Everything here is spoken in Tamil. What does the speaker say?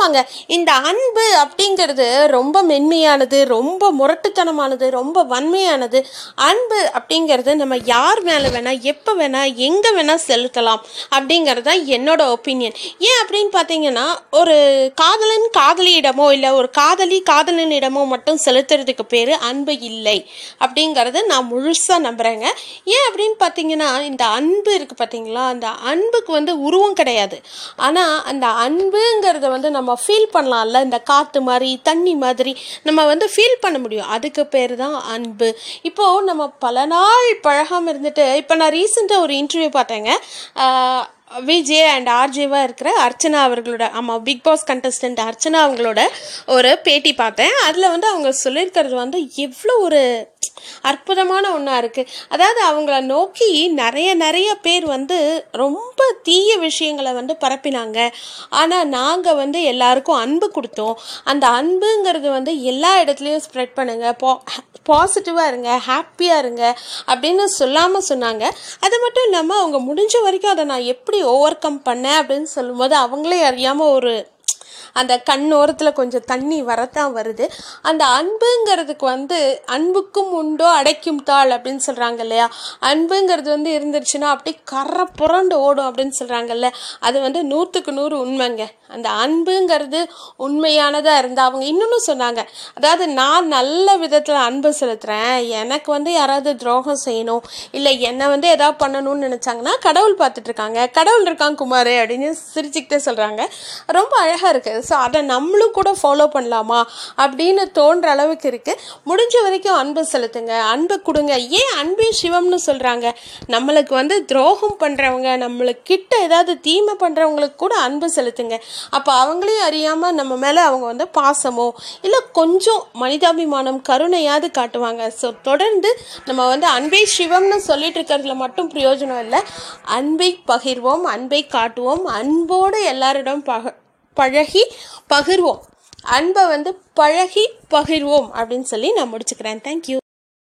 ஆமாங்க. இந்த அன்பு அப்படிங்கிறது ரொம்ப மென்மையானது ரொம்ப முரட்டுத்தனமானது ரொம்ப வன்மையானது. அன்பு அப்படிங்கிறது நம்ம யார் மேலே வேணால் எப்போ வேணால் எங்கே வேணால் செலுத்தலாம் அப்படிங்கிறது தான் என்னோட ஒப்பீனியன் ஏன் அப்படின்னு பார்த்தீங்கன்னா ஒரு காதலன் காதலியிடமோ இல்லை ஒரு காதலி காதலனிடமோ மட்டும் செலுத்துறதுக்கு பேர் அன்பு இல்லை அப்படிங்கிறது நான் முழுசாக நம்புகிறேங்க ஏன் அப்படின்னு பார்த்தீங்கன்னா இந்த அன்பு இருக்குது பார்த்தீங்களா அந்த அன்புக்கு வந்து உருவம் கிடையாது. ஆனால் அந்த அன்புங்கிறத வந்து நம்ம ஃபீல் பண்ணலாம்ல இந்த காற்று மாதிரி தண்ணி மாதிரி நம்ம வந்து ஃபீல் பண்ண முடியும். அதுக்கு பேர் தான் அன்பு. இப்போது நம்ம பல நாள் பழகாமல் இருந்துட்டு இப்போ நான் ரீசெண்டாக ஒரு இன்டர்வியூ பார்த்தேங்க. விஜே அண்ட் ஆர்ஜேவாக இருக்கிற அர்ச்சனா அவர்களோட ஆமாம் பிக் பாஸ் கண்டஸ்டன்ட் அர்ச்சனா அவங்களோட ஒரு பேட்டி பார்த்தேன். அதில் வந்து அவங்க சொல்லியிருக்கிறது வந்து எவ்வளோ ஒரு அற்புதமான ஒன்றா இருக்குது அதாவது அவங்கள நோக்கி நிறைய நிறைய பேர் வந்து ரொம்ப தீய விஷயங்களை வந்து பரப்பினாங்க. ஆனால் நாங்கள் வந்து எல்லாருக்கும் அன்பு கொடுத்தோம். அந்த அன்புங்கிறது வந்து எல்லா இடத்துலையும் ஸ்ப்ரெட் பண்ணுங்கள் பா பாசிட்டிவாக இருங்க ஹாப்பியாக இருங்க அப்படின்னு சொல்லாமல் சொன்னாங்க. அது மட்டும் இல்லாமல் அவங்க முடிஞ்ச வரைக்கும் அதை நான் எப்படி ஓவர் கம் பண்ணேன் அப்படின்னு சொல்லும்போது அவங்களே அறியாமல் ஒரு அந்த கண்ணோரத்தில் கொஞ்சம் தண்ணி வரத்தான் வருது. அந்த அன்புங்கிறதுக்கு வந்து அன்புக்கும் உண்டோ அடைக்கும் தாள் அப்படின்னு சொல்கிறாங்க இல்லையா? அன்புங்கிறது வந்து இருந்துருச்சுன்னா அப்படியே கரை புரண்டு ஓடும் அப்படின்னு சொல்கிறாங்கல்ல அது வந்து நூற்றுக்கு நூறு உண்மைங்க. அந்த அன்புங்கிறது உண்மையானதாக இருந்தால் அவங்க இன்னொன்று சொன்னாங்க. அதாவது நான் நல்ல விதத்தில் அன்பு செலுத்துகிறேன் எனக்கு வந்து யாராவது துரோகம் செய்யணும். இல்லை என்னை வந்து எதாவது பண்ணணும்னு நினச்சாங்கன்னா கடவுள் பார்த்துட்ருக்காங்க கடவுள் இருக்கான் குமார் அப்படின்னு சிரிச்சுக்கிட்டே சொல்கிறாங்க ரொம்ப அழகாக இருக்குது ஸோ அதை நம்மளும் கூட ஃபாலோ பண்ணலாமா அப்படின்னு தோன்ற அளவுக்கு இருக்குது முடிஞ்ச வரைக்கும் அன்பு செலுத்துங்க அன்பு கொடுங்க. ஏன் அன்பே சிவம்னு சொல்கிறாங்க நம்மளுக்கு வந்து துரோகம் பண்ணுறவங்க நம்மளுக்கு கிட்ட ஏதாவது தீமை பண்ணுறவங்களுக்கு கூட அன்பு செலுத்துங்க. அப்போ அவங்களையும் அறியாமல் நம்ம மேலே அவங்க வந்து பாசமோ இல்லை கொஞ்சம் மனிதாபிமானம் கருணையாவது காட்டுவாங்க. ஸோ தொடர்ந்து நம்ம வந்து அன்பே சிவம்னு சொல்லிட்டு இருக்கிறதுல மட்டும் பிரயோஜனம் இல்லை. அன்பை பகிர்வோம் அன்பை காட்டுவோம். அன்போடு எல்லாரிடம் பக பழகி பகிர்வோம். அன்பை வந்து பழகி பகிர்வோம் அப்படின்னு சொல்லி நான் முடிச்சுக்கிறேன். தேங்க்யூ